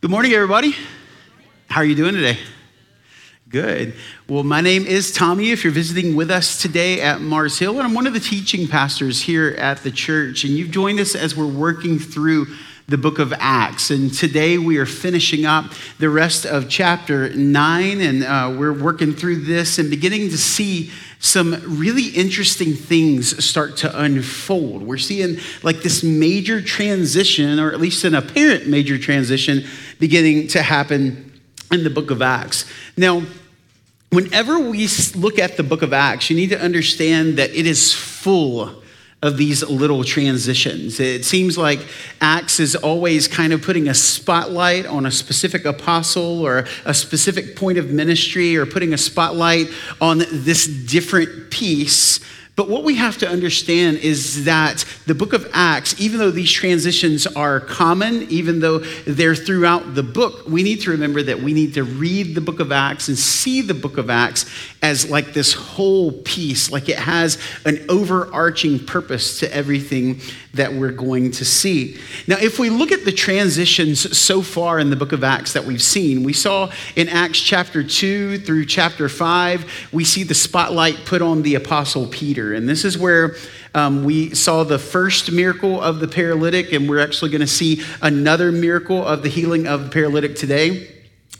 Good morning, everybody. How are you doing today? Good. Well, my name is Tommy. If you're visiting with us today at Mars Hill, and I'm one of the teaching pastors here at the church, and you've joined us as we're working through the book of Acts. And today we are finishing up the rest of chapter nine, and uh, we're working through this and beginning to see some really interesting things start to unfold. We're seeing like this major transition, or at least an apparent major transition, beginning to happen in the book of Acts. Now, whenever we look at the book of Acts, you need to understand that it is full of these little transitions. It seems like Acts is always kind of putting a spotlight on a specific apostle or a specific point of ministry or putting a spotlight on this different piece but what we have to understand is that the book of Acts, even though these transitions are common, even though they're throughout the book, we need to remember that we need to read the book of Acts and see the book of Acts as like this whole piece, like it has an overarching purpose to everything that we're going to see. Now, if we look at the transitions so far in the book of Acts that we've seen, we saw in Acts chapter 2 through chapter 5, we see the spotlight put on the apostle Peter. And this is where um, we saw the first miracle of the paralytic, and we're actually going to see another miracle of the healing of the paralytic today.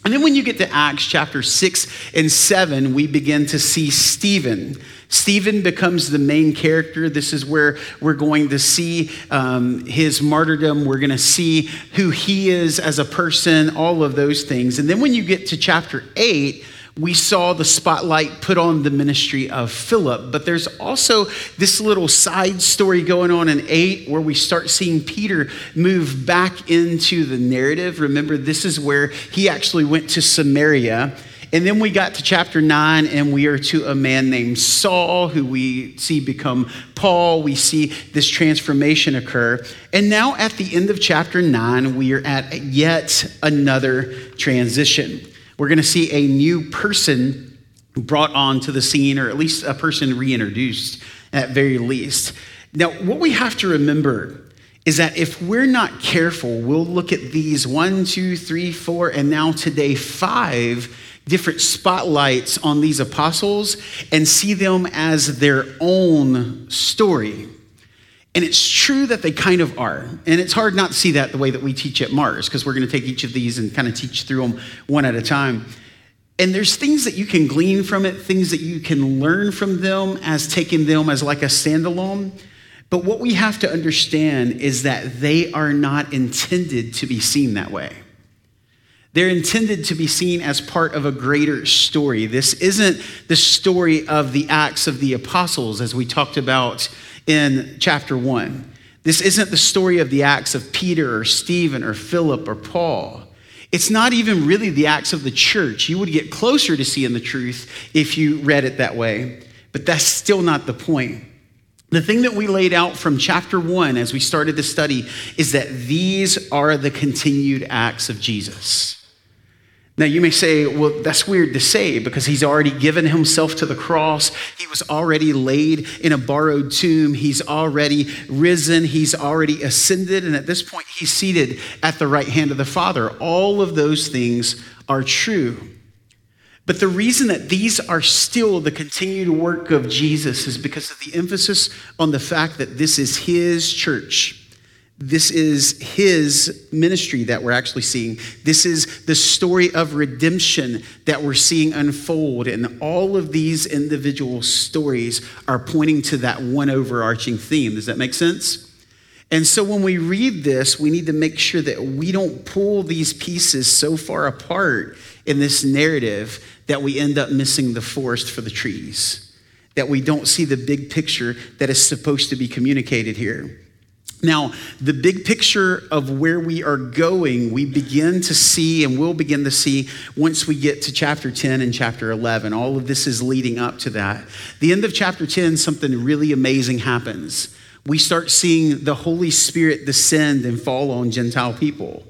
And then when you get to Acts chapter 6 and 7, we begin to see Stephen. Stephen becomes the main character. This is where we're going to see um, his martyrdom. We're going to see who he is as a person, all of those things. And then when you get to chapter 8, we saw the spotlight put on the ministry of Philip, but there's also this little side story going on in 8 where we start seeing Peter move back into the narrative. Remember, this is where he actually went to Samaria. And then we got to chapter 9, and we are to a man named Saul, who we see become Paul. We see this transformation occur. And now at the end of chapter 9, we are at yet another transition. We're going to see a new person brought onto the scene, or at least a person reintroduced at very least. Now, what we have to remember is that if we're not careful, we'll look at these one, two, three, four, and now today five different spotlights on these apostles and see them as their own story. And it's true that they kind of are. And it's hard not to see that the way that we teach at Mars, because we're going to take each of these and kind of teach through them one at a time. And there's things that you can glean from it, things that you can learn from them as taking them as like a standalone. But what we have to understand is that they are not intended to be seen that way. They're intended to be seen as part of a greater story. This isn't the story of the Acts of the Apostles, as we talked about in chapter one. This isn't the story of the acts of Peter or Stephen or Philip or Paul. It's not even really the acts of the church. You would get closer to seeing the truth if you read it that way, but that's still not the point. The thing that we laid out from chapter one as we started the study is that these are the continued acts of Jesus. Now, you may say, well, that's weird to say because he's already given himself to the cross. He was already laid in a borrowed tomb. He's already risen. He's already ascended. And at this point, he's seated at the right hand of the Father. All of those things are true. But the reason that these are still the continued work of Jesus is because of the emphasis on the fact that this is his church. This is his ministry that we're actually seeing. This is the story of redemption that we're seeing unfold. And all of these individual stories are pointing to that one overarching theme. Does that make sense? And so when we read this, we need to make sure that we don't pull these pieces so far apart in this narrative that we end up missing the forest for the trees, that we don't see the big picture that is supposed to be communicated here. Now, the big picture of where we are going, we begin to see and we'll begin to see once we get to chapter 10 and chapter 11. All of this is leading up to that. The end of chapter 10, something really amazing happens. We start seeing the Holy Spirit descend and fall on Gentile people.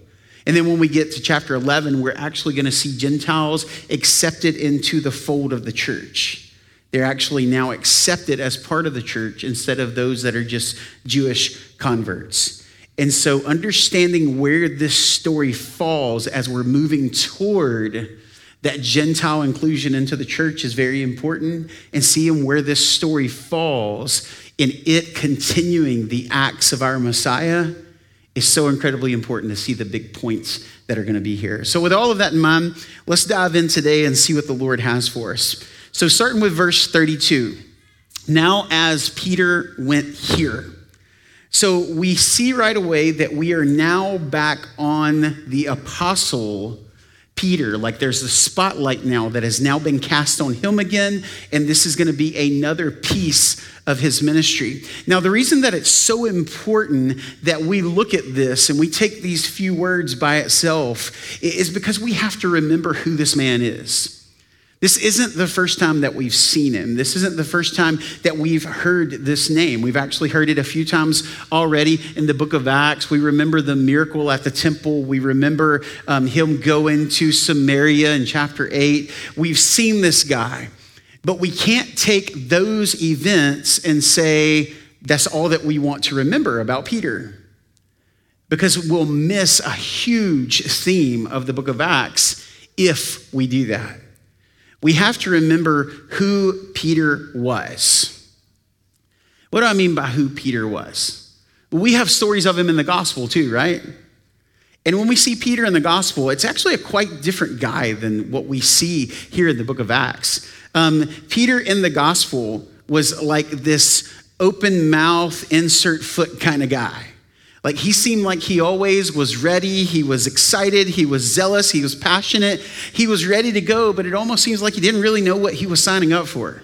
And then when we get to chapter 11, we're actually going to see Gentiles accepted into the fold of the church. They're actually now accepted as part of the church instead of those that are just Jewish converts. And so, understanding where this story falls as we're moving toward that Gentile inclusion into the church is very important, and seeing where this story falls in it continuing the acts of our Messiah is so incredibly important to see the big points that are going to be here. So, with all of that in mind, let's dive in today and see what the Lord has for us. So, starting with verse 32. Now, as Peter went here, so we see right away that we are now back on the apostle Peter. Like there's a spotlight now that has now been cast on him again, and this is going to be another piece of his ministry. Now, the reason that it's so important that we look at this and we take these few words by itself is because we have to remember who this man is. This isn't the first time that we've seen him. This isn't the first time that we've heard this name. We've actually heard it a few times already in the book of Acts. We remember the miracle at the temple. We remember um, him going to Samaria in chapter 8. We've seen this guy, but we can't take those events and say that's all that we want to remember about Peter because we'll miss a huge theme of the book of Acts if we do that we have to remember who Peter was. What do I mean by who Peter was? We have stories of him in the gospel too, right? And when we see Peter in the gospel, it's actually a quite different guy than what we see here in the book of Acts. Um, Peter in the gospel was like this open mouth, insert foot kind of guy. Like he seemed like he always was ready, he was excited, he was zealous, he was passionate, he was ready to go, but it almost seems like he didn't really know what he was signing up for.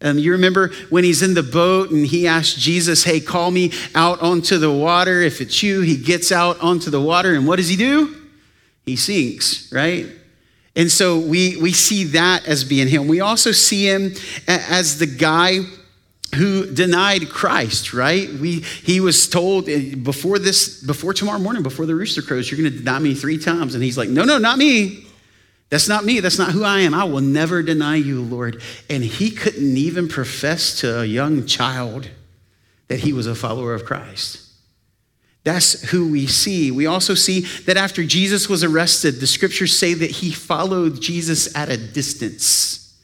Um, you remember when he's in the boat and he asked Jesus, Hey, call me out onto the water. If it's you, he gets out onto the water, and what does he do? He sinks, right? And so we, we see that as being him. We also see him as the guy who denied Christ, right? We, he was told eh, before this, before tomorrow morning, before the rooster crows, you're going to deny me three times. And he's like, no, no, not me. That's not me. That's not who I am. I will never deny you, Lord. And he couldn't even profess to a young child that he was a follower of Christ. That's who we see. We also see that after Jesus was arrested, the scriptures say that he followed Jesus at a distance.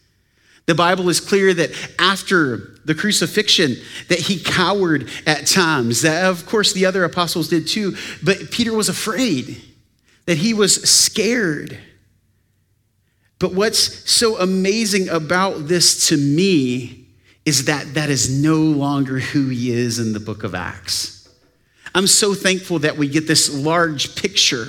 The Bible is clear that after the crucifixion that he cowered at times. That of course the other apostles did too, but Peter was afraid. That he was scared. But what's so amazing about this to me is that that is no longer who he is in the book of Acts. I'm so thankful that we get this large picture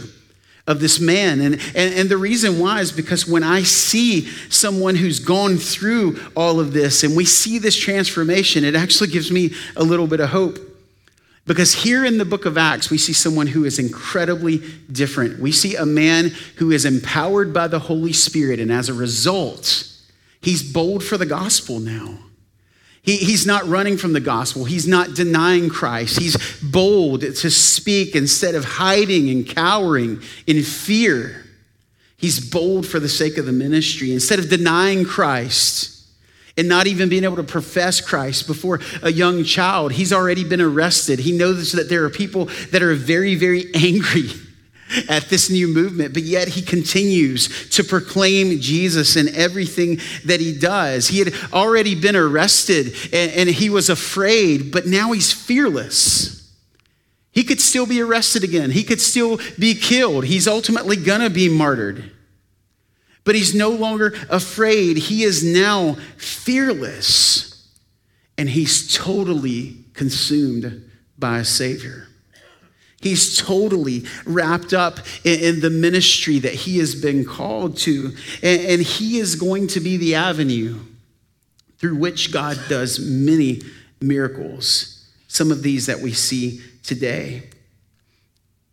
of this man. And, and, and the reason why is because when I see someone who's gone through all of this and we see this transformation, it actually gives me a little bit of hope. Because here in the book of Acts, we see someone who is incredibly different. We see a man who is empowered by the Holy Spirit, and as a result, he's bold for the gospel now. He, he's not running from the gospel. He's not denying Christ. He's bold to speak instead of hiding and cowering in fear. He's bold for the sake of the ministry. Instead of denying Christ and not even being able to profess Christ before a young child, he's already been arrested. He knows that there are people that are very, very angry at this new movement, but yet he continues to proclaim Jesus in everything that he does. He had already been arrested and, and, he was afraid, but now he's fearless. He could still be arrested again, he could still be killed. He's ultimately gonna be martyred. But he's no longer afraid. He is now fearless and he's totally consumed by a Savior. He's totally wrapped up in, the ministry that he has been called to. And he is going to be the avenue through which God does many miracles, some of these that we see today.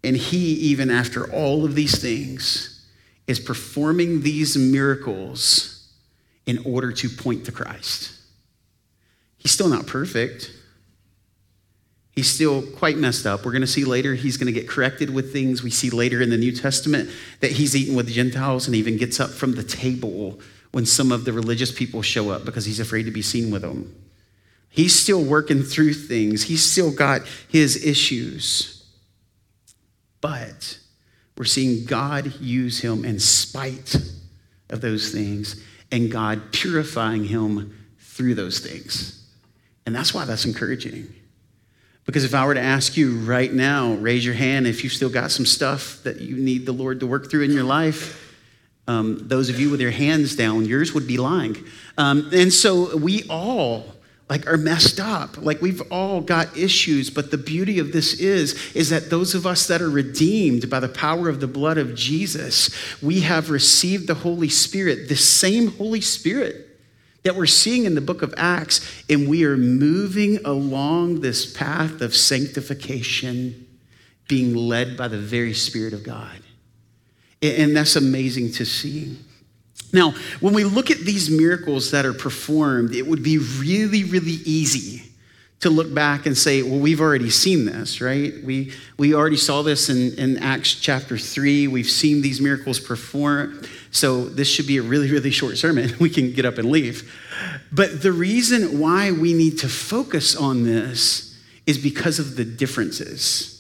And he, even after all of these things, is performing these miracles in order to point to Christ. He's still not perfect. He's still quite messed up. We're going to see later he's going to get corrected with things. We see later in the New Testament that he's eaten with Gentiles and even gets up from the table when some of the religious people show up because he's afraid to be seen with them. He's still working through things, he's still got his issues. But we're seeing God use him in spite of those things and God purifying him through those things. And that's why that's encouraging. Because if I were to ask you right now, raise your hand if you've still got some stuff that you need the Lord to work through in your life. Um, those of you with your hands down, yours would be lying. Um, and so we all like are messed up like we've all got issues but the beauty of this is is that those of us that are redeemed by the power of the blood of jesus we have received the holy spirit the same holy spirit that we're seeing in the book of acts and we are moving along this path of sanctification being led by the very spirit of god. And that's amazing to see. Now, when we look at these miracles that are performed, it would be really, really easy to look back and say, well, we've already seen this, right? We, we already saw this in, in Acts chapter 3. We've seen these miracles perform. So this should be a really, really short sermon. We can get up and leave. But the reason why we need to focus on this is because of the differences.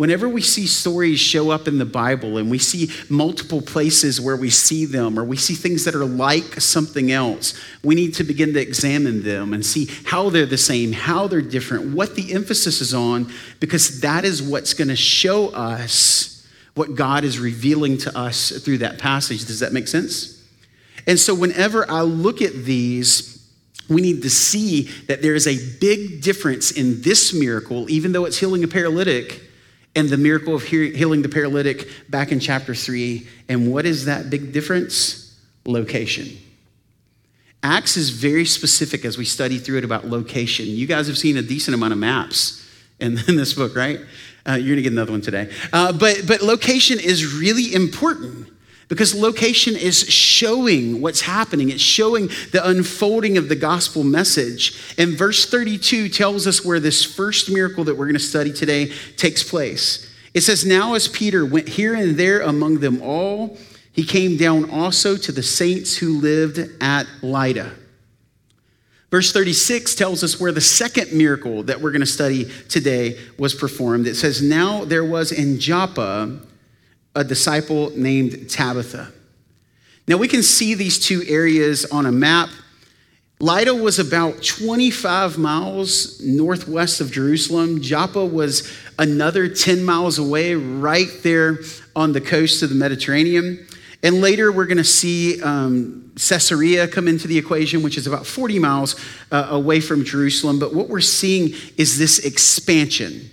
Whenever we see stories show up in the Bible and we see multiple places where we see them or we see things that are like something else, we need to begin to examine them and see how they're the same, how they're different, what the emphasis is on, because that is what's going to show us what God is revealing to us through that passage. Does that make sense? And so, whenever I look at these, we need to see that there is a big difference in this miracle, even though it's healing a paralytic and the miracle of healing the paralytic back in chapter 3. And what is that big difference? Location. Acts is very specific as we study through it about location. You guys have seen a decent amount of maps in, in this book, right? Uh, you're gonna get another one today. Uh, but, but location is really important because location is showing what's happening. It's showing the unfolding of the gospel message. And verse 32 tells us where this first miracle that we're going to study today takes place. It says, Now as Peter went here and there among them all, he came down also to the saints who lived at Lydda. Verse 36 tells us where the second miracle that we're going to study today was performed. It says, Now there was in Joppa a disciple named Tabitha. Now we can see these two areas on a map. Lydda was about 25 miles northwest of Jerusalem. Joppa was another 10 miles away, right there on the coast of the Mediterranean. And later we're going to see um, Caesarea come into the equation, which is about 40 miles uh, away from Jerusalem. But what we're seeing is this expansion.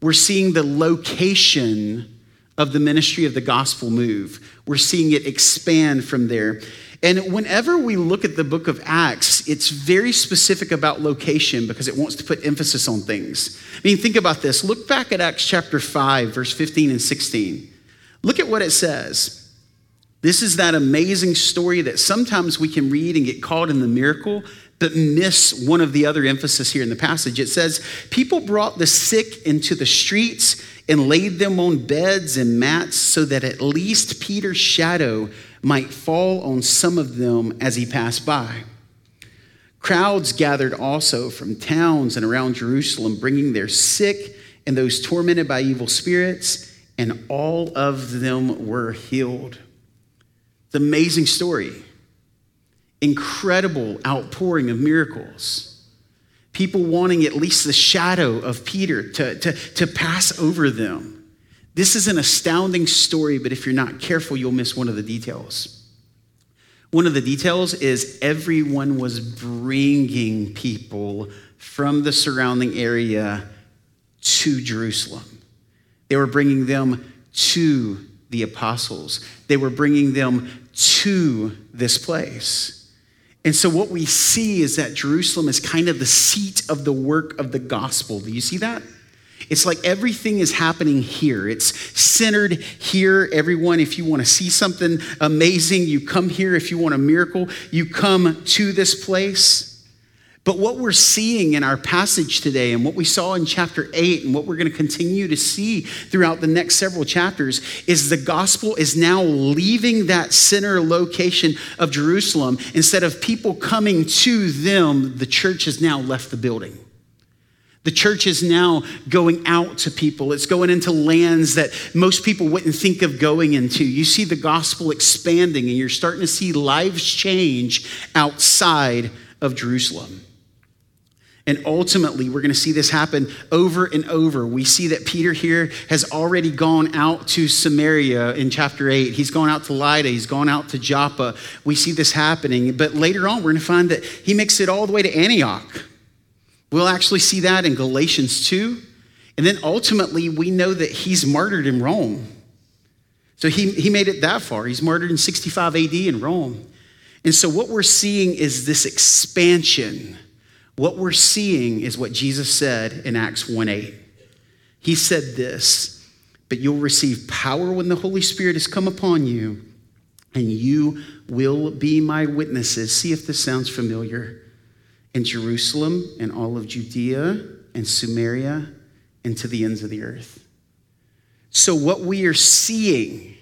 We're seeing the location of the ministry of the gospel move. We're seeing it expand from there. And whenever we look at the book of Acts, it's very specific about location because it wants to put emphasis on things. I mean, think about this. Look back at Acts chapter 5, verse 15 and 16. Look at what it says. This is that amazing story that sometimes we can read and get caught in the miracle, but miss one of the other emphasis here in the passage. It says, People brought the sick into the streets and laid them on beds and mats so that at least Peter's shadow might fall on some of them as he passed by. Crowds gathered also from towns and around Jerusalem, bringing their sick and those tormented by evil spirits, and all of them were healed. It's amazing story. Incredible outpouring of miracles people wanting at least the shadow of Peter to, to, to pass over them. This is an astounding story, but if you're not careful, you'll miss one of the details. One of the details is everyone was bringing people from the surrounding area to Jerusalem. They were bringing them to the apostles, they were bringing them to this place. And so, what we see is that Jerusalem is kind of the seat of the work of the gospel. Do you see that? It's like everything is happening here. It's centered here. Everyone, if you want to see something amazing, you come here. If you want a miracle, you come to this place. But what we're seeing in our passage today, and what we saw in chapter 8, and what we're going to continue to see throughout the next several chapters, is the gospel is now leaving that center location of Jerusalem. Instead of people coming to them, the church has now left the building. The church is now going out to people. It's going into lands that most people wouldn't think of going into. You see the gospel expanding, and you're starting to see lives change outside of Jerusalem. And ultimately, we're going to see this happen over and over. We see that Peter here has already gone out to Samaria in chapter 8. He's gone out to Lydda, he's gone out to Joppa. We see this happening. But later on, we're going to find that he makes it all the way to Antioch. We'll actually see that in Galatians 2. And then ultimately, we know that he's martyred in Rome. So he, he made it that far. He's martyred in 65 AD in Rome. And so what we're seeing is this expansion. What we're seeing is what Jesus said in Acts 1 8. He said this, but you'll receive power when the Holy Spirit has come upon you, and you will be my witnesses. See if this sounds familiar in Jerusalem and all of Judea and Samaria and to the ends of the earth. So, what we are seeing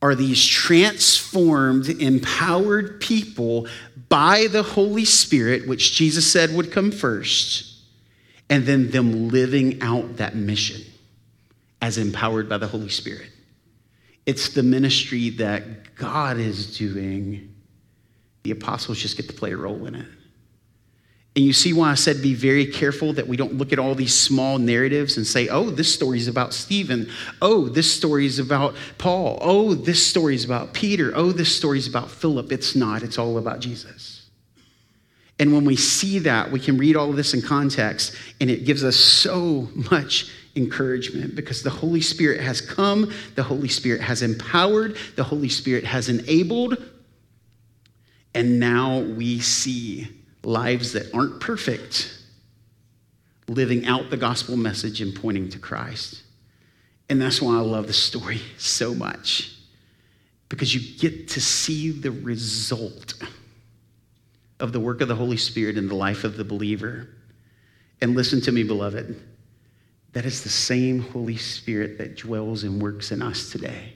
are these transformed, empowered people by the Holy Spirit, which Jesus said would come first, and then them living out that mission as empowered by the Holy Spirit. It's the ministry that God is doing. The apostles just get to play a role in it. And you see why I said be very careful that we don't look at all these small narratives and say, oh, this story is about Stephen. Oh, this story is about Paul. Oh, this story is about Peter. Oh, this story is about Philip. It's not, it's all about Jesus. And when we see that, we can read all of this in context, and it gives us so much encouragement because the Holy Spirit has come, the Holy Spirit has empowered, the Holy Spirit has enabled, and now we see lives that aren't perfect, living out the gospel message and pointing to Christ. And that's why I love the story so much, because you get to see the result of the work of the Holy Spirit in the life of the believer. And listen to me, beloved, that is the same Holy Spirit that dwells and works in us today.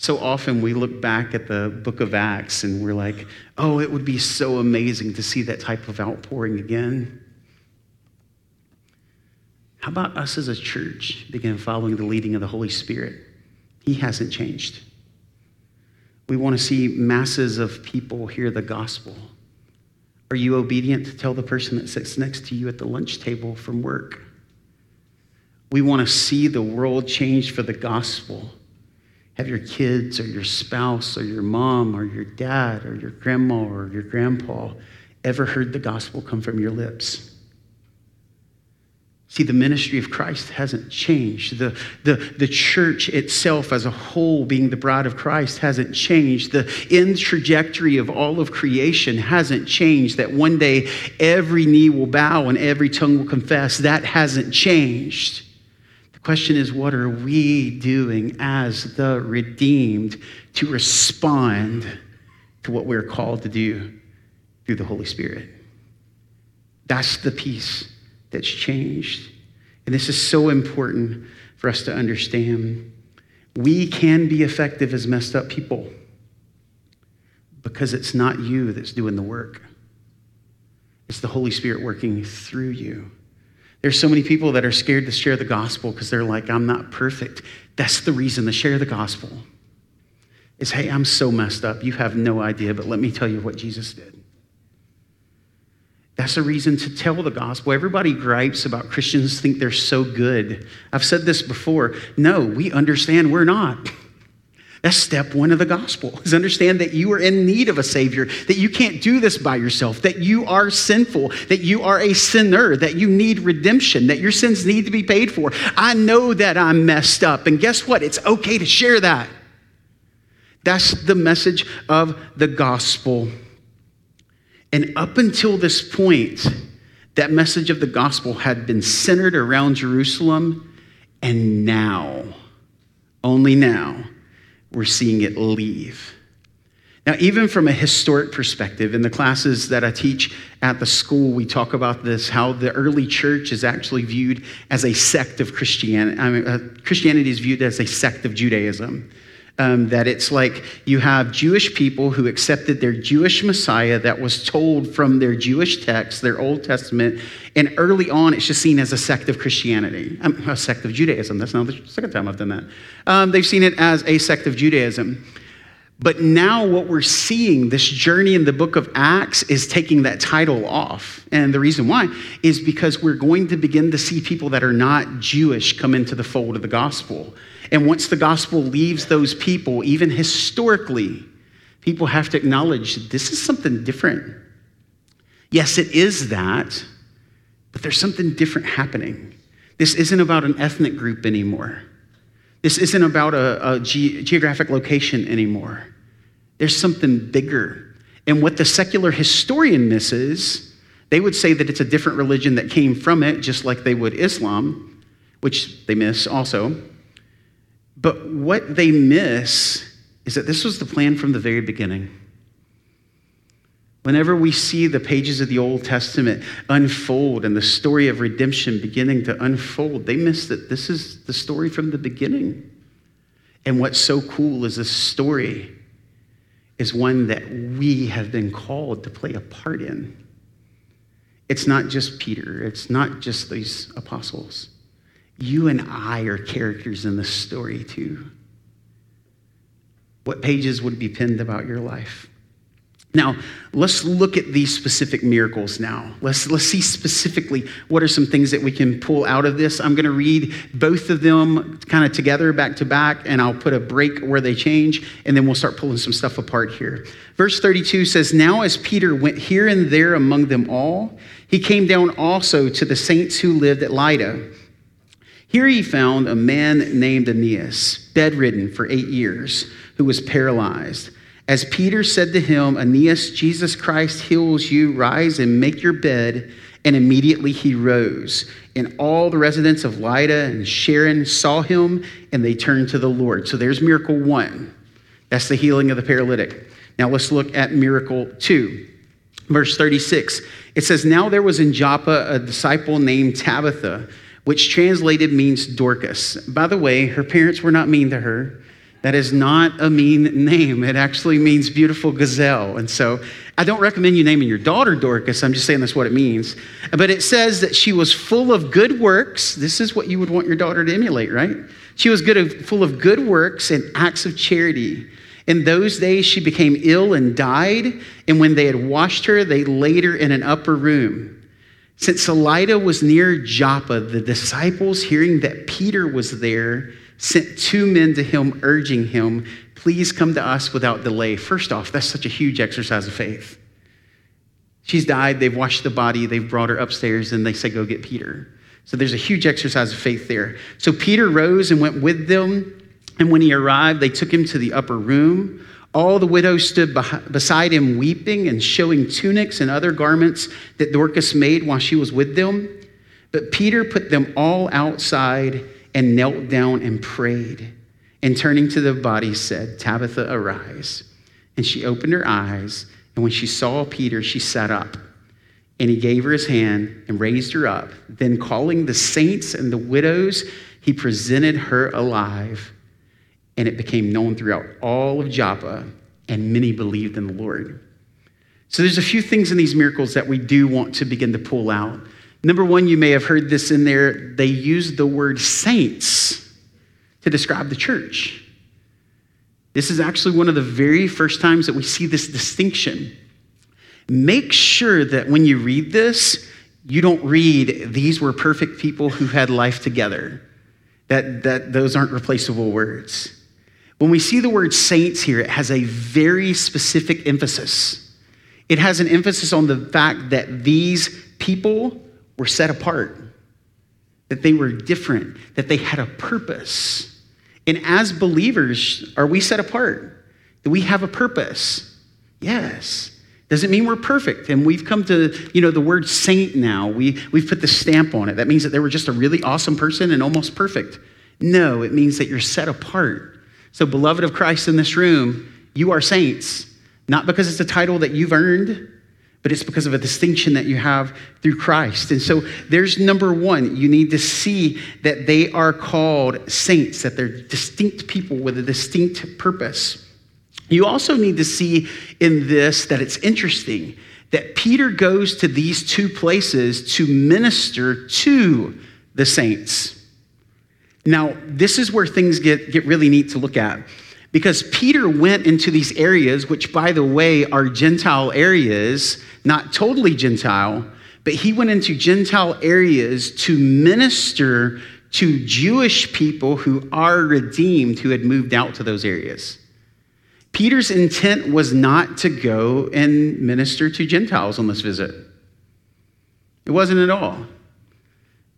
So often we look back at the book of Acts and we're like, oh, it would be so amazing to see that type of outpouring again. How about us as a church begin following the leading of the Holy Spirit? He hasn't changed. We want to see masses of people hear the gospel. Are you obedient to tell the person that sits next to you at the lunch table from work? We want to see the world changed for the gospel. Have your kids or your spouse or your mom or your dad or your grandma or your grandpa ever heard the gospel come from your lips? See, the ministry of Christ hasn't changed. The, the, the church itself as a whole, being the bride of Christ, hasn't changed. The end trajectory of all of creation hasn't changed. That one day every knee will bow and every tongue will confess. That hasn't changed. The question is, what are we doing as the redeemed to respond to what we're called to do through the Holy Spirit? That's the piece that's changed. And this is so important for us to understand. We can be effective as messed up people because it's not you that's doing the work, it's the Holy Spirit working through you. There's so many people that are scared to share the gospel because they're like, I'm not perfect. That's the reason to share the gospel. Is hey, I'm so messed up. You have no idea, but let me tell you what Jesus did. That's a reason to tell the gospel. Everybody gripes about Christians think they're so good. I've said this before. No, we understand we're not. That's step one of the gospel is understand that you are in need of a savior, that you can't do this by yourself, that you are sinful, that you are a sinner, that you need redemption, that your sins need to be paid for. I know that I'm messed up. And guess what? It's okay to share that. That's the message of the gospel. And up until this point, that message of the gospel had been centered around Jerusalem. And now, only now, we're seeing it leave. Now, even from a historic perspective, in the classes that I teach at the school, we talk about this how the early church is actually viewed as a sect of Christianity. I mean, uh, Christianity is viewed as a sect of Judaism. Um, that it's like you have Jewish people who accepted their Jewish Messiah that was told from their Jewish text, their Old Testament, and early on it's just seen as a sect of Christianity, um, a sect of Judaism. That's not the second time I've done that. Um, they've seen it as a sect of Judaism. But now, what we're seeing, this journey in the book of Acts, is taking that title off. And the reason why is because we're going to begin to see people that are not Jewish come into the fold of the gospel. And once the gospel leaves those people, even historically, people have to acknowledge this is something different. Yes, it is that, but there's something different happening. This isn't about an ethnic group anymore. This isn't about a, a ge- geographic location anymore. There's something bigger. And what the secular historian misses, they would say that it's a different religion that came from it, just like they would Islam, which they miss also. But what they miss is that this was the plan from the very beginning. Whenever we see the pages of the Old Testament unfold and the story of redemption beginning to unfold, they miss that this is the story from the beginning. And what's so cool is this story is one that we have been called to play a part in. It's not just Peter, it's not just these apostles. You and I are characters in this story too. What pages would be pinned about your life? Now, let's look at these specific miracles now. Let's, let's see specifically what are some things that we can pull out of this. I'm going to read both of them kind of together, back to back, and I'll put a break where they change, and then we'll start pulling some stuff apart here. Verse 32 says, Now as Peter went here and there among them all, he came down also to the saints who lived at Lydda. Here he found a man named Aeneas, bedridden for eight years, who was paralyzed. As Peter said to him, Aeneas, Jesus Christ heals you. Rise and make your bed. And immediately he rose. And all the residents of Lydda and Sharon saw him and they turned to the Lord. So there's miracle one. That's the healing of the paralytic. Now let's look at miracle two. Verse 36. It says, Now there was in Joppa a disciple named Tabitha, which translated means Dorcas. By the way, her parents were not mean to her. That is not a mean name. It actually means beautiful gazelle. And so I don't recommend you naming your daughter Dorcas. I'm just saying that's what it means. But it says that she was full of good works. This is what you would want your daughter to emulate, right? She was good, full of good works and acts of charity. In those days, she became ill and died. And when they had washed her, they laid her in an upper room. Since Lydda was near Joppa, the disciples, hearing that Peter was there, sent two men to him, urging him, Please come to us without delay. First off, that's such a huge exercise of faith. She's died, they've washed the body, they've brought her upstairs, and they say, Go get Peter. So there's a huge exercise of faith there. So Peter rose and went with them. And when he arrived, they took him to the upper room. All the widows stood beside him, weeping and showing tunics and other garments that Dorcas made while she was with them. But Peter put them all outside and knelt down and prayed. And turning to the body, said, Tabitha, arise. And she opened her eyes, and when she saw Peter, she sat up. And he gave her his hand and raised her up. Then, calling the saints and the widows, he presented her alive. And it became known throughout all of Joppa, and many believed in the Lord. So, there's a few things in these miracles that we do want to begin to pull out. Number one, you may have heard this in there. They use the word saints to describe the church. This is actually one of the very first times that we see this distinction. Make sure that when you read this, you don't read, these were perfect people who had life together. That, that those aren't replaceable words. When we see the word saints here, it has a very specific emphasis. It has an emphasis on the fact that these people were set apart, that they were different, that they had a purpose. And as believers, are we set apart? Do we have a purpose? Yes. Does it mean we're perfect? And we've come to, you know, the word saint now. We, we've put the stamp on it. That means that they were just a really awesome person and almost perfect. No, it means that you're set apart. So, beloved of Christ in this room, you are saints, not because it's a title that you've earned, but it's because of a distinction that you have through Christ. And so there's number one, you need to see that they are called saints, that they're distinct people with a distinct purpose. You also need to see in this that it's interesting that Peter goes to these two places to minister to the saints. Now, this is where things get, get really neat to look at because Peter went into these areas, which, by the way, are Gentile areas, not totally Gentile, but he went into Gentile areas to minister to Jewish people who are redeemed who had moved out to those areas. Peter's intent was not to go and minister to Gentiles on this visit. It wasn't at all.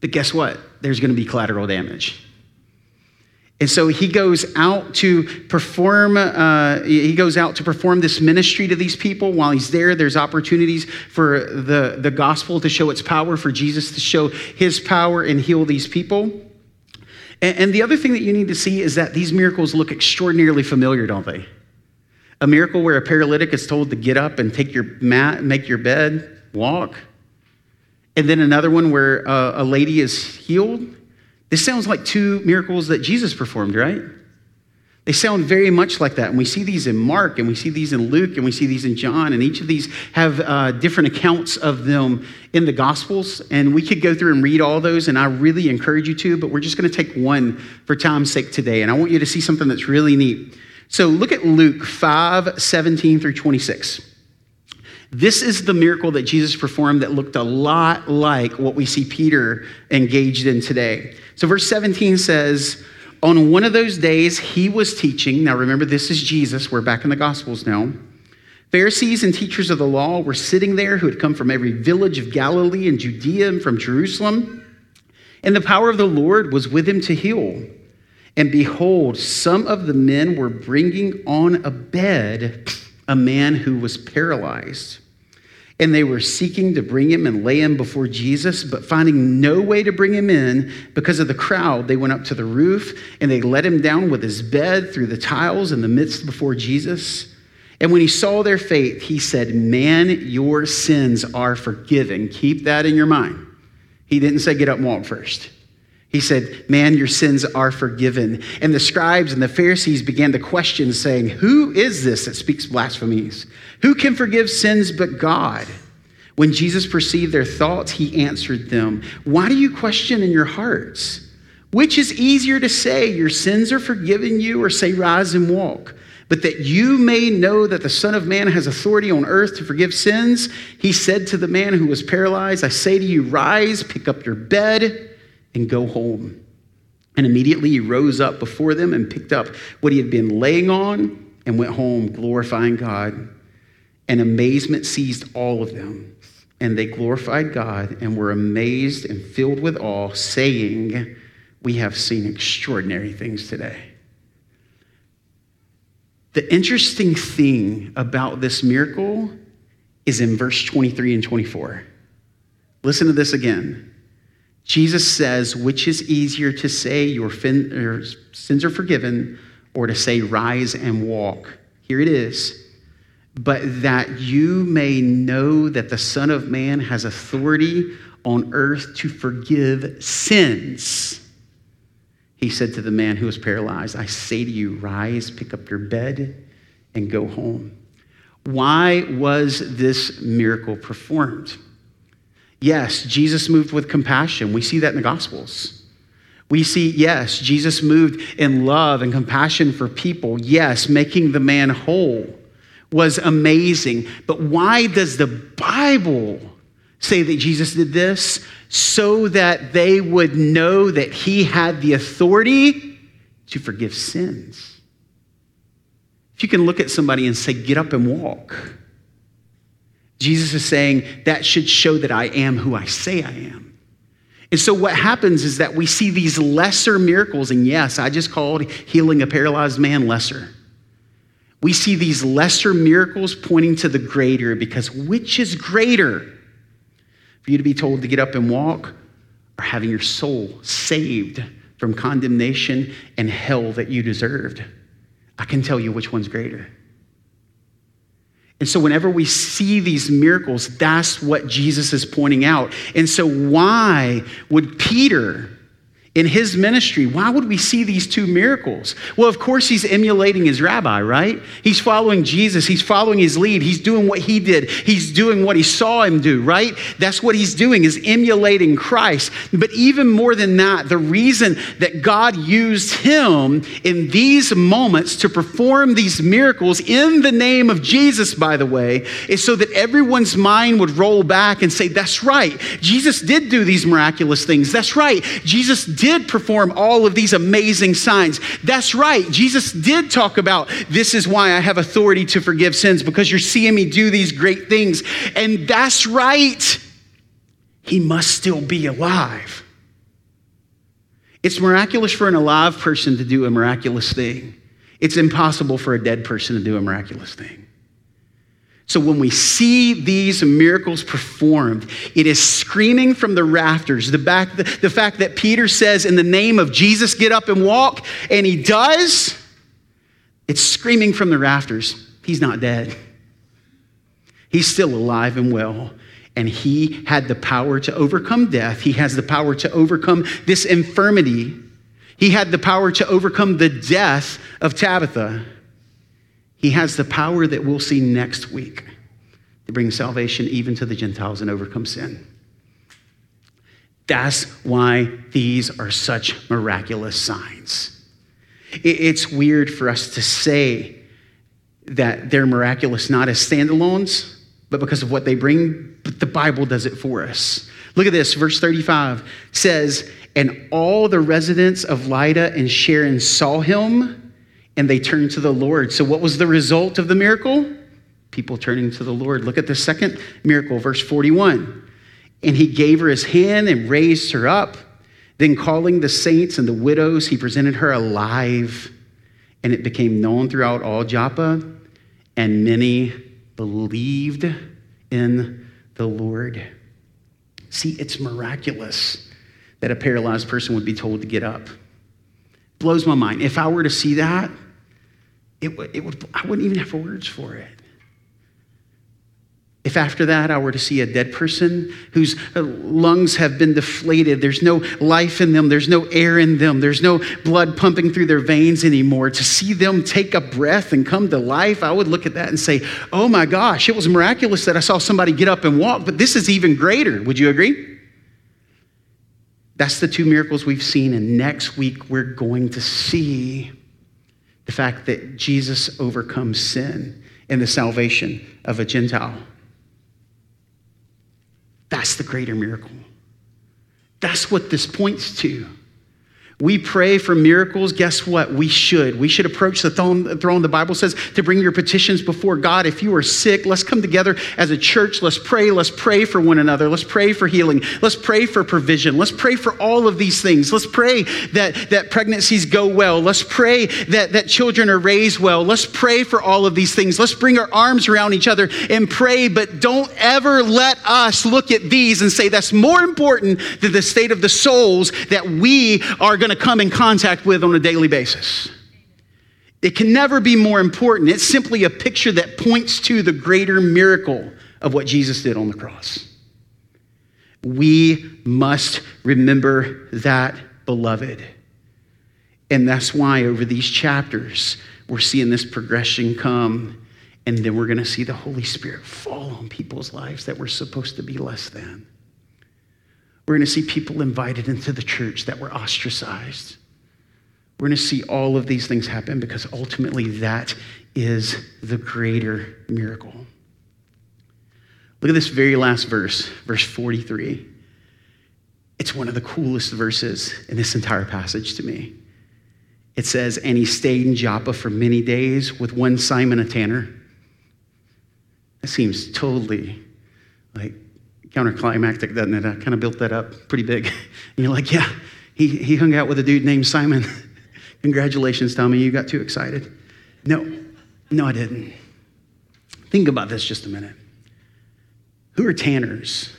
But guess what? There's going to be collateral damage. And so he goes out to perform. Uh, he goes out to perform this ministry to these people. While he's there, there's opportunities for the, the gospel to show its power, for Jesus to show his power and heal these people. And, and the other thing that you need to see is that these miracles look extraordinarily familiar, don't they? A miracle where a paralytic is told to get up and take your mat, make your bed, walk. And then another one where a, a lady is healed. This sounds like two miracles that Jesus performed, right? They sound very much like that. And we see these in Mark, and we see these in Luke, and we see these in John, and each of these have uh, different accounts of them in the Gospels. And we could go through and read all those, and I really encourage you to, but we're just going to take one for time's sake today. And I want you to see something that's really neat. So look at Luke 5 17 through 26. This is the miracle that Jesus performed that looked a lot like what we see Peter engaged in today. So, verse 17 says, On one of those days, he was teaching. Now, remember, this is Jesus. We're back in the Gospels now. Pharisees and teachers of the law were sitting there who had come from every village of Galilee and Judea and from Jerusalem. And the power of the Lord was with him to heal. And behold, some of the men were bringing on a bed a man who was paralyzed. And they were seeking to bring him and lay him before Jesus, but finding no way to bring him in because of the crowd, they went up to the roof and they let him down with his bed through the tiles in the midst before Jesus. And when he saw their faith, he said, Man, your sins are forgiven. Keep that in your mind. He didn't say, Get up and walk first. He said, Man, your sins are forgiven. And the scribes and the Pharisees began to question, saying, Who is this that speaks blasphemies? Who can forgive sins but God? When Jesus perceived their thoughts, he answered them, Why do you question in your hearts? Which is easier to say, Your sins are forgiven you, or say, Rise and walk? But that you may know that the Son of Man has authority on earth to forgive sins, he said to the man who was paralyzed, I say to you, Rise, pick up your bed and go home. And immediately he rose up before them and picked up what he had been laying on and went home, glorifying God. And amazement seized all of them. And they glorified God and were amazed and filled with awe, saying, We have seen extraordinary things today. The interesting thing about this miracle is in verse 23 and 24. Listen to this again. Jesus says, which is easier to say, your, fin- your sins are forgiven, or to say, rise and walk? Here it is. But that you may know that the Son of Man has authority on earth to forgive sins. He said to the man who was paralyzed, I say to you, rise, pick up your bed, and go home. Why was this miracle performed? Yes, Jesus moved with compassion. We see that in the Gospels. We see, yes, Jesus moved in love and compassion for people. Yes, making the man whole was amazing. But why does the Bible say that Jesus did this? So that they would know that he had the authority to forgive sins. If you can look at somebody and say, get up and walk Jesus is saying that should show that I am who I say I am. And so what happens is that we see these lesser miracles, and yes, I just called healing a paralyzed man lesser. We see these lesser miracles pointing to the greater because which is greater? For you to be told to get up and walk or having your soul saved from condemnation and hell that you deserved? I can tell you which one's greater. And so, whenever we see these miracles, that's what Jesus is pointing out. And so, why would Peter in his ministry, why would we see these two miracles? Well, of course, he's emulating his rabbi, right? He's following Jesus. He's following his lead. He's doing what he did. He's doing what he saw him do, right? That's what he's doing is emulating Christ. But even more than that, the reason that God used him in these moments to perform these miracles in the name of Jesus, by the way, is so that everyone's mind would roll back and say, that's right. Jesus did do these miraculous things. That's right. Jesus did perform all of these amazing signs. That's right. Jesus did talk about this is why I have authority to forgive sins because you're seeing me do these great things. And that's right. He must still be alive. It's miraculous for an alive person to do a miraculous thing. It's impossible for a dead person to do a miraculous thing. So when we see these miracles performed, it is screaming from the rafters. The, back, the, the fact that Peter says, In the name of Jesus, get up and walk, and he does, it's screaming from the rafters. He's not dead, he's still alive and well. And he had the power to overcome death. He has the power to overcome this infirmity. He had the power to overcome the death of Tabitha. He has the power that we'll see next week to bring salvation even to the Gentiles and overcome sin. That's why these are such miraculous signs. It's weird for us to say that they're miraculous not as standalones, but because of what they bring, but the Bible does it for us. Look at this, verse 35 says, And all the residents of Lydda and Sharon saw him and they turned to the Lord. So, what was the result of the miracle? People turning to the Lord. Look at the second miracle, verse 41. And he gave her his hand and raised her up. Then, calling the saints and the widows, he presented her alive. And it became known throughout all Joppa, and many believed in the Lord. See, it's miraculous that a paralyzed person would be told to get up. Blows my mind. If I were to see that, it, it would, I wouldn't even have words for it. If after that I were to see a dead person whose uh, lungs have been deflated, there's no life in them, there's no air in them, there's no blood pumping through their veins anymore, to see them take a breath and come to life, I would look at that and say, oh my gosh, it was miraculous that I saw somebody get up and walk, but this is even greater. Would you agree? That's the two miracles we've seen, and next week we're going to see the fact that Jesus overcomes sin in the salvation of a Gentile. That's the greater miracle. That's what this points to. We pray for miracles. Guess what? We should. We should approach the throne. The Bible says to bring your petitions before God. If you are sick, let's come together as a church. Let's pray. Let's pray for one another. Let's pray for healing. Let's pray for provision. Let's pray for all of these things. Let's pray that, that pregnancies go well. Let's pray that, that children are raised well. Let's pray for all of these things. Let's bring our arms around each other and pray, but don't ever let us look at these and say that's more important than the state of the souls that we are going to come in contact with on a daily basis. It can never be more important. It's simply a picture that points to the greater miracle of what Jesus did on the cross. We must remember that, beloved. And that's why over these chapters, we're seeing this progression come. And then we're going to see the Holy Spirit fall on people's lives that were supposed to be less than. We're going to see people invited into the church that were ostracized. We're going to see all of these things happen because ultimately that is the greater miracle. Look at this very last verse, verse 43. It's one of the coolest verses in this entire passage to me. It says, And he stayed in Joppa for many days with one Simon a tanner. That seems totally like counterclimactic, doesn't it? I kind of built that up pretty big. And you're like, yeah, he, he hung out with a dude named Simon. Congratulations, Tommy, you got too excited. No, no, I didn't. Think about this just a minute. Who are tanners?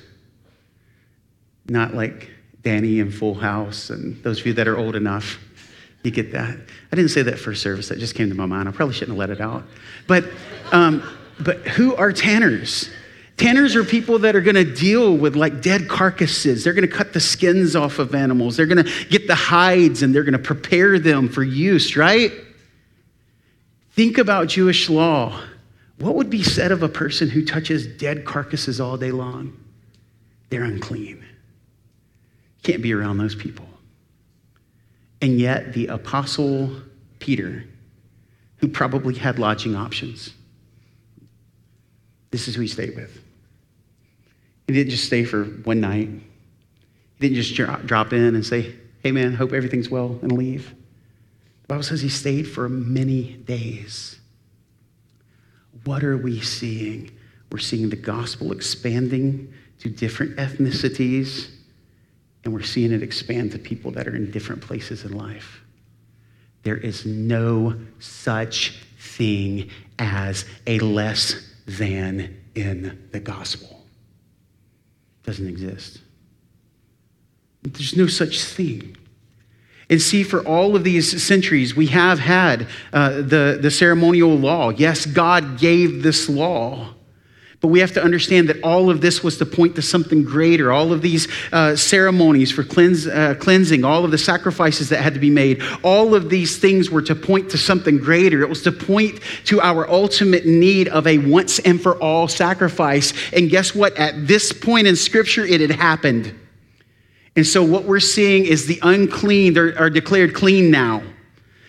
Not like Danny and Full House, and those of you that are old enough, you get that. I didn't say that first service, that just came to my mind. I probably shouldn't have let it out. But um, but who are tanners? Tanners are people that are going to deal with like dead carcasses. They're going to cut the skins off of animals. They're going to get the hides and they're going to prepare them for use, right? Think about Jewish law. What would be said of a person who touches dead carcasses all day long? They're unclean. Can't be around those people. And yet, the apostle Peter, who probably had lodging options, this is who he stayed with. He didn't just stay for one night. He didn't just drop in and say, hey man, hope everything's well, and leave. The Bible says he stayed for many days. What are we seeing? We're seeing the gospel expanding to different ethnicities, and we're seeing it expand to people that are in different places in life. There is no such thing as a less than in the gospel. Doesn't exist. There's no such thing. And see, for all of these centuries, we have had uh, the, the ceremonial law. Yes, God gave this law. But we have to understand that all of this was to point to something greater. All of these uh, ceremonies for cleanse, uh, cleansing, all of the sacrifices that had to be made, all of these things were to point to something greater. It was to point to our ultimate need of a once and for all sacrifice. And guess what? At this point in Scripture, it had happened. And so what we're seeing is the unclean are declared clean now.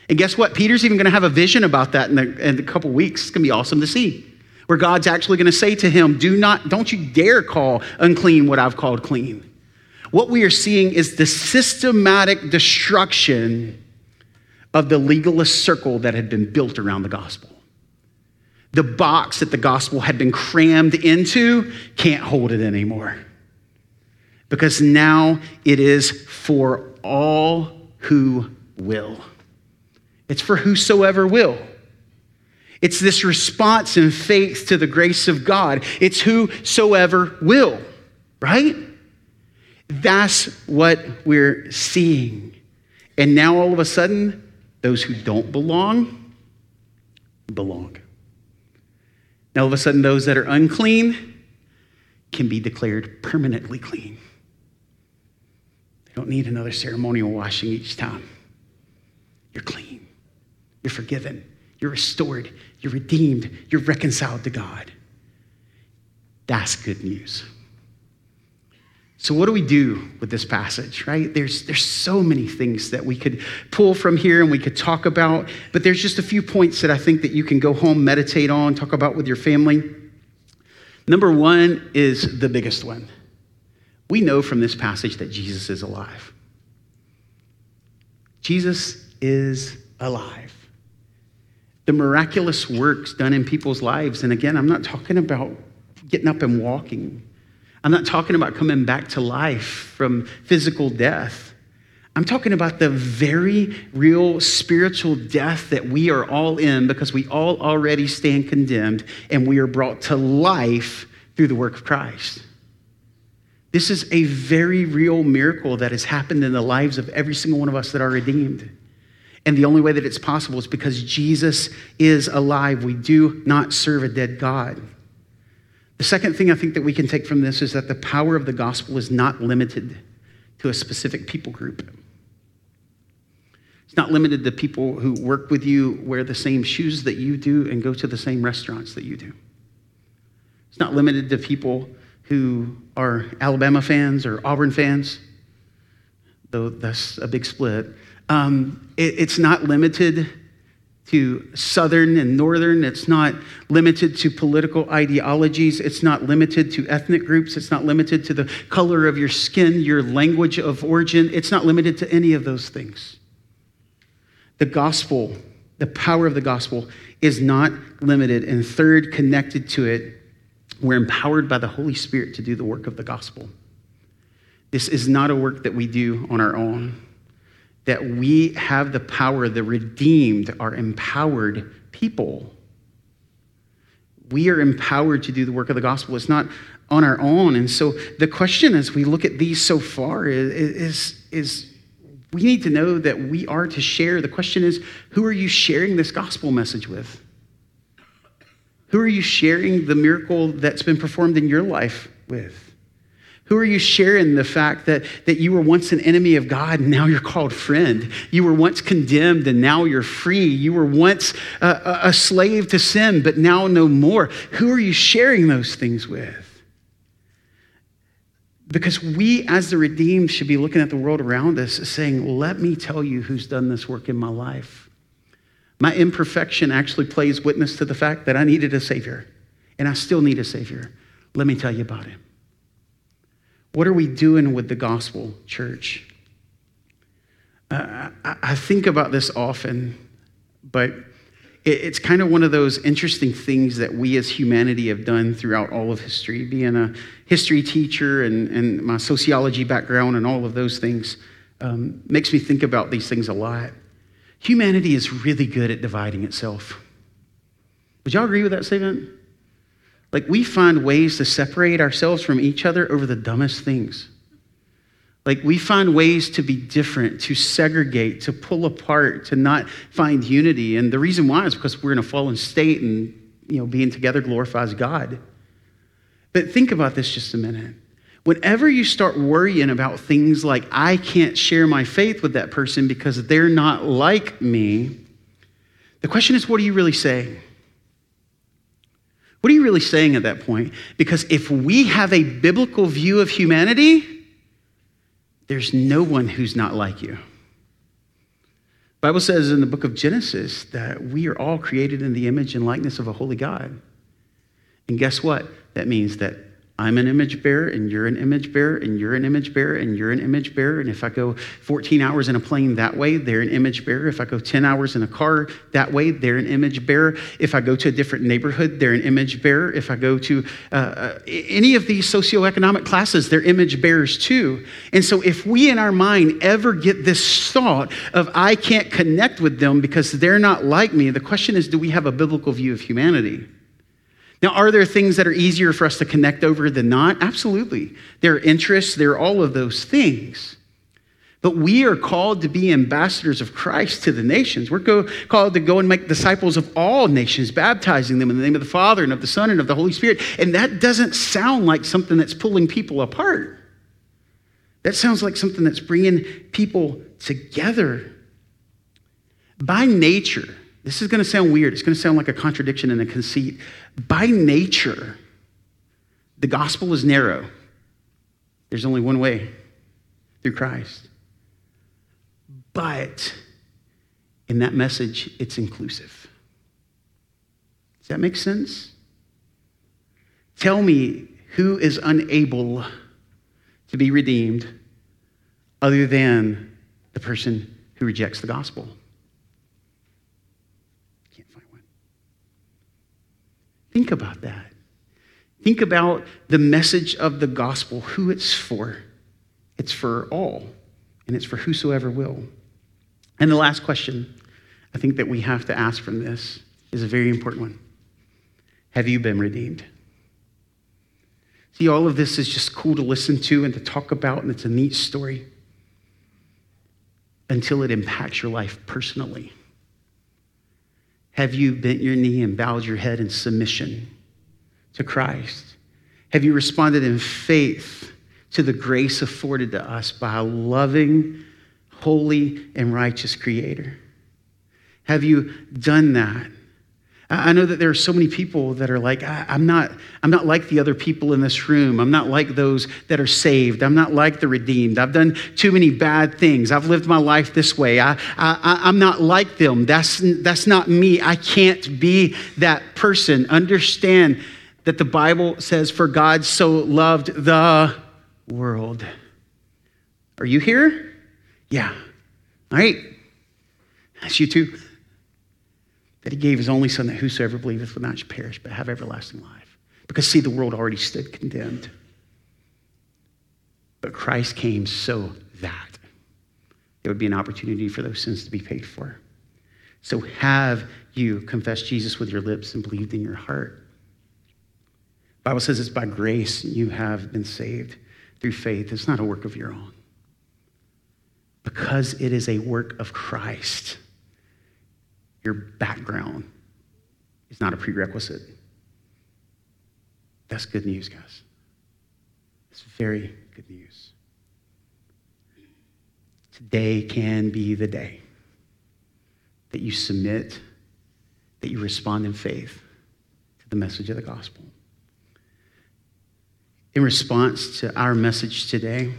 And guess what? Peter's even going to have a vision about that in in a couple weeks. It's going to be awesome to see where God's actually going to say to him, Do not, don't you dare call unclean what I've called clean. What we are seeing is the systematic destruction of the legalist circle that had been built around the gospel. The box that the gospel had been crammed into can't hold it anymore. Because now it is for all who will. It's for whosoever will. It's this response in faith to the grace of God. It's whosoever will, right? That's what we're seeing. And now all of a sudden, those who don't belong, belong. Now all of a sudden, those that are unclean can be declared permanently clean. They don't need another ceremonial washing each time. You're clean, you're forgiven, you're restored, you're redeemed, you're reconciled to God. That's good news. So, what do we do with this passage, right? There's, there's so many things that we could pull from here and we could talk about, but there's just a few points that I think that you can go home, meditate on, talk about with your family. Number one is the biggest one. We know from this passage that Jesus is alive. Jesus is alive the miraculous works done in people's lives. And again, I'm not talking about getting up and walking. I'm not talking about coming back to life from physical death. I'm talking about the very real spiritual death that we are all in because we all already stand condemned and we are brought to life through the work of Christ. This is a very real miracle that has happened in the lives of every single one of us that are redeemed. And the only way that it's possible is because Jesus is alive. We do not serve a dead God. The second thing I think that we can take from this is that the power of the gospel is not limited to a specific people group. It's not limited to people who work with you, wear the same shoes that you do, and go to the same restaurants that you do. It's not limited to people who are Alabama fans or Auburn fans, though that's a big split. Um, it, it's not limited to Southern and Northern. It's not limited to political ideologies. It's not limited to ethnic groups. It's not limited to the color of your skin, your language of origin. It's not limited to any of those things. The gospel, the power of the gospel, is not limited. And third, connected to it, we're empowered by the Holy Spirit to do the work of the gospel. This is not a work that we do on our own that we have the power, the redeemed are empowered people. We are empowered to do the work of the gospel. It's not on our own. And so the question as we look at these so far is, is, is we need to know that we are to share. The question is, who are you sharing this gospel message with? Who are you sharing the miracle that's been performed in your life with? Who are you sharing the fact that, that you were once an enemy of God and now you're called friend? You were once condemned and now you're free. You were once a, a slave to sin, but now no more. Who are you sharing those things with? Because we, as the redeemed, should be looking at the world around us saying, Let me tell you who's done this work in my life. My imperfection actually plays witness to the fact that I needed a Savior, and I still need a Savior. Let me tell you about Him. What are we doing with the gospel, church? Uh, I think about this often, but it's kind of one of those interesting things that we as humanity have done throughout all of history. Being a history teacher and, and my sociology background and all of those things um, makes me think about these things a lot. Humanity is really good at dividing itself. Would y'all agree with that statement? Like, we find ways to separate ourselves from each other over the dumbest things. Like, we find ways to be different, to segregate, to pull apart, to not find unity. And the reason why is because we're in a fallen state and, you know, being together glorifies God. But think about this just a minute. Whenever you start worrying about things like, I can't share my faith with that person because they're not like me, the question is, what are you really saying? What are you really saying at that point? Because if we have a biblical view of humanity, there's no one who's not like you. The Bible says in the book of Genesis that we are all created in the image and likeness of a holy God. And guess what? That means that I'm an image bearer, and you're an image bearer, and you're an image bearer, and you're an image bearer. And if I go 14 hours in a plane that way, they're an image bearer. If I go 10 hours in a car that way, they're an image bearer. If I go to a different neighborhood, they're an image bearer. If I go to uh, uh, any of these socioeconomic classes, they're image bearers too. And so if we in our mind ever get this thought of, I can't connect with them because they're not like me, the question is, do we have a biblical view of humanity? Now, are there things that are easier for us to connect over than not? Absolutely. There are interests, there are all of those things. But we are called to be ambassadors of Christ to the nations. We're go, called to go and make disciples of all nations, baptizing them in the name of the Father and of the Son and of the Holy Spirit. And that doesn't sound like something that's pulling people apart. That sounds like something that's bringing people together. By nature, this is going to sound weird. It's going to sound like a contradiction and a conceit. By nature, the gospel is narrow. There's only one way through Christ. But in that message, it's inclusive. Does that make sense? Tell me who is unable to be redeemed other than the person who rejects the gospel. Think about that. Think about the message of the gospel, who it's for. It's for all, and it's for whosoever will. And the last question I think that we have to ask from this is a very important one Have you been redeemed? See, all of this is just cool to listen to and to talk about, and it's a neat story until it impacts your life personally. Have you bent your knee and bowed your head in submission to Christ? Have you responded in faith to the grace afforded to us by a loving, holy, and righteous Creator? Have you done that? I know that there are so many people that are like, I'm not, I'm not like the other people in this room. I'm not like those that are saved. I'm not like the redeemed. I've done too many bad things. I've lived my life this way. I, I, I'm not like them. That's, that's not me. I can't be that person. Understand that the Bible says, For God so loved the world. Are you here? Yeah. All right. That's you too that he gave his only son that whosoever believeth would not perish but have everlasting life. Because, see, the world already stood condemned. But Christ came so that there would be an opportunity for those sins to be paid for. So, have you confessed Jesus with your lips and believed in your heart? The Bible says it's by grace you have been saved through faith. It's not a work of your own. Because it is a work of Christ your background is not a prerequisite. That's good news, guys. It's very good news. Today can be the day that you submit, that you respond in faith to the message of the gospel. In response to our message today,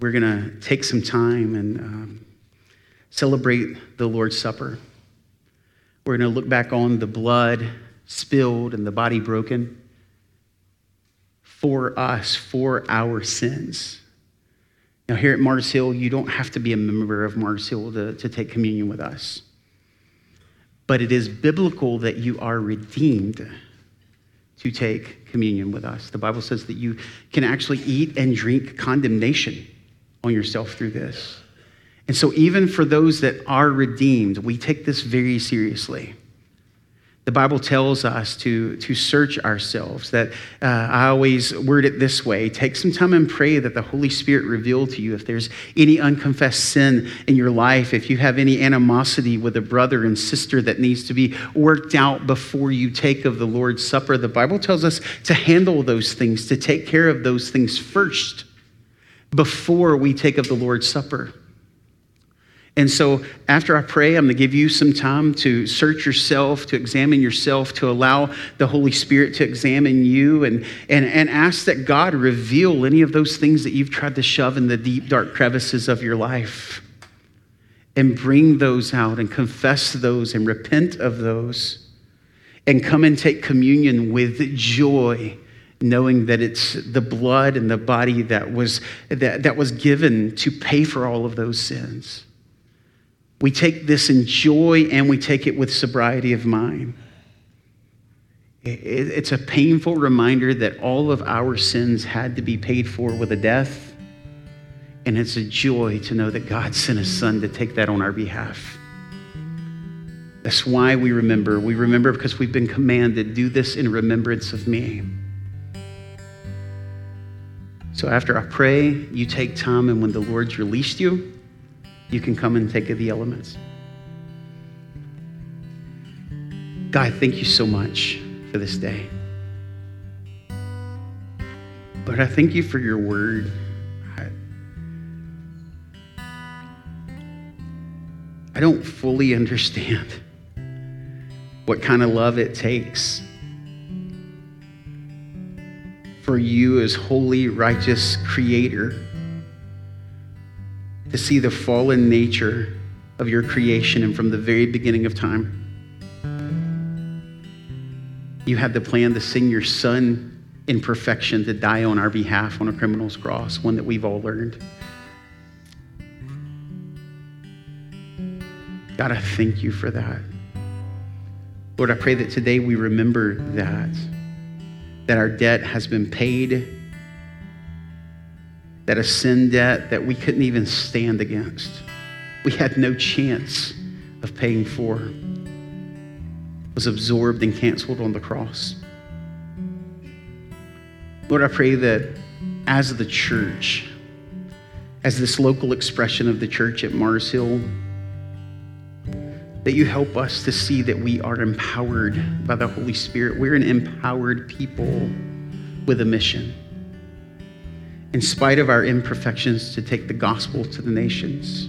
we're going to take some time and um, celebrate the Lord's Supper. We're going to look back on the blood spilled and the body broken for us, for our sins. Now, here at Mars Hill, you don't have to be a member of Mars Hill to, to take communion with us. But it is biblical that you are redeemed to take communion with us. The Bible says that you can actually eat and drink condemnation on yourself through this. And so, even for those that are redeemed, we take this very seriously. The Bible tells us to, to search ourselves, that uh, I always word it this way take some time and pray that the Holy Spirit reveal to you if there's any unconfessed sin in your life, if you have any animosity with a brother and sister that needs to be worked out before you take of the Lord's Supper. The Bible tells us to handle those things, to take care of those things first before we take of the Lord's Supper. And so, after I pray, I'm going to give you some time to search yourself, to examine yourself, to allow the Holy Spirit to examine you, and, and, and ask that God reveal any of those things that you've tried to shove in the deep, dark crevices of your life. And bring those out and confess those and repent of those. And come and take communion with joy knowing that it's the blood and the body that was, that, that was given to pay for all of those sins. We take this in joy and we take it with sobriety of mind. It's a painful reminder that all of our sins had to be paid for with a death. And it's a joy to know that God sent his son to take that on our behalf. That's why we remember. We remember because we've been commanded, do this in remembrance of me. So after I pray, you take time, and when the Lord's released you, you can come and take of the elements. God, thank you so much for this day. Lord, I thank you for your word. I don't fully understand what kind of love it takes for you as holy, righteous creator to see the fallen nature of your creation and from the very beginning of time. You had the plan to send your son in perfection to die on our behalf on a criminal's cross, one that we've all learned. God, I thank you for that. Lord, I pray that today we remember that, that our debt has been paid that a sin debt that we couldn't even stand against, we had no chance of paying for, was absorbed and canceled on the cross. Lord, I pray that as the church, as this local expression of the church at Mars Hill, that you help us to see that we are empowered by the Holy Spirit. We're an empowered people with a mission in spite of our imperfections, to take the gospel to the nations.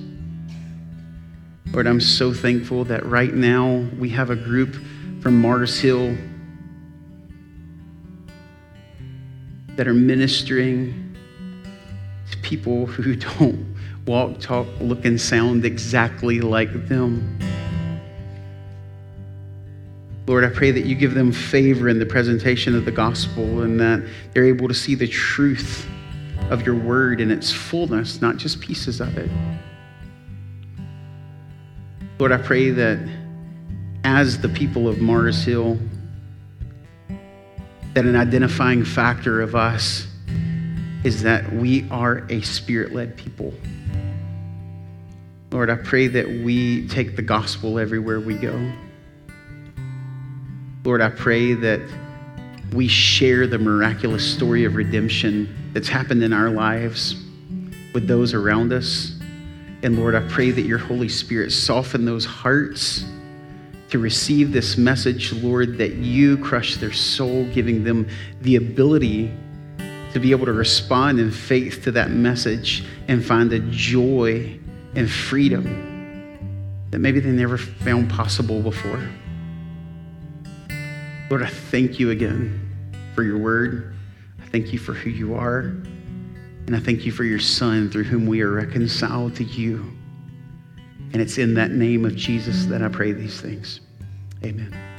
Lord, I'm so thankful that right now we have a group from Mars Hill that are ministering to people who don't walk, talk, look, and sound exactly like them. Lord, I pray that you give them favor in the presentation of the gospel and that they're able to see the truth of your word in its fullness, not just pieces of it. Lord, I pray that as the people of Mars Hill, that an identifying factor of us is that we are a spirit led people. Lord, I pray that we take the gospel everywhere we go. Lord, I pray that we share the miraculous story of redemption that's happened in our lives with those around us. And Lord, I pray that your Holy Spirit soften those hearts to receive this message, Lord, that you crush their soul, giving them the ability to be able to respond in faith to that message and find a joy and freedom that maybe they never found possible before. Lord, I thank you again for your word. Thank you for who you are. And I thank you for your son through whom we are reconciled to you. And it's in that name of Jesus that I pray these things. Amen.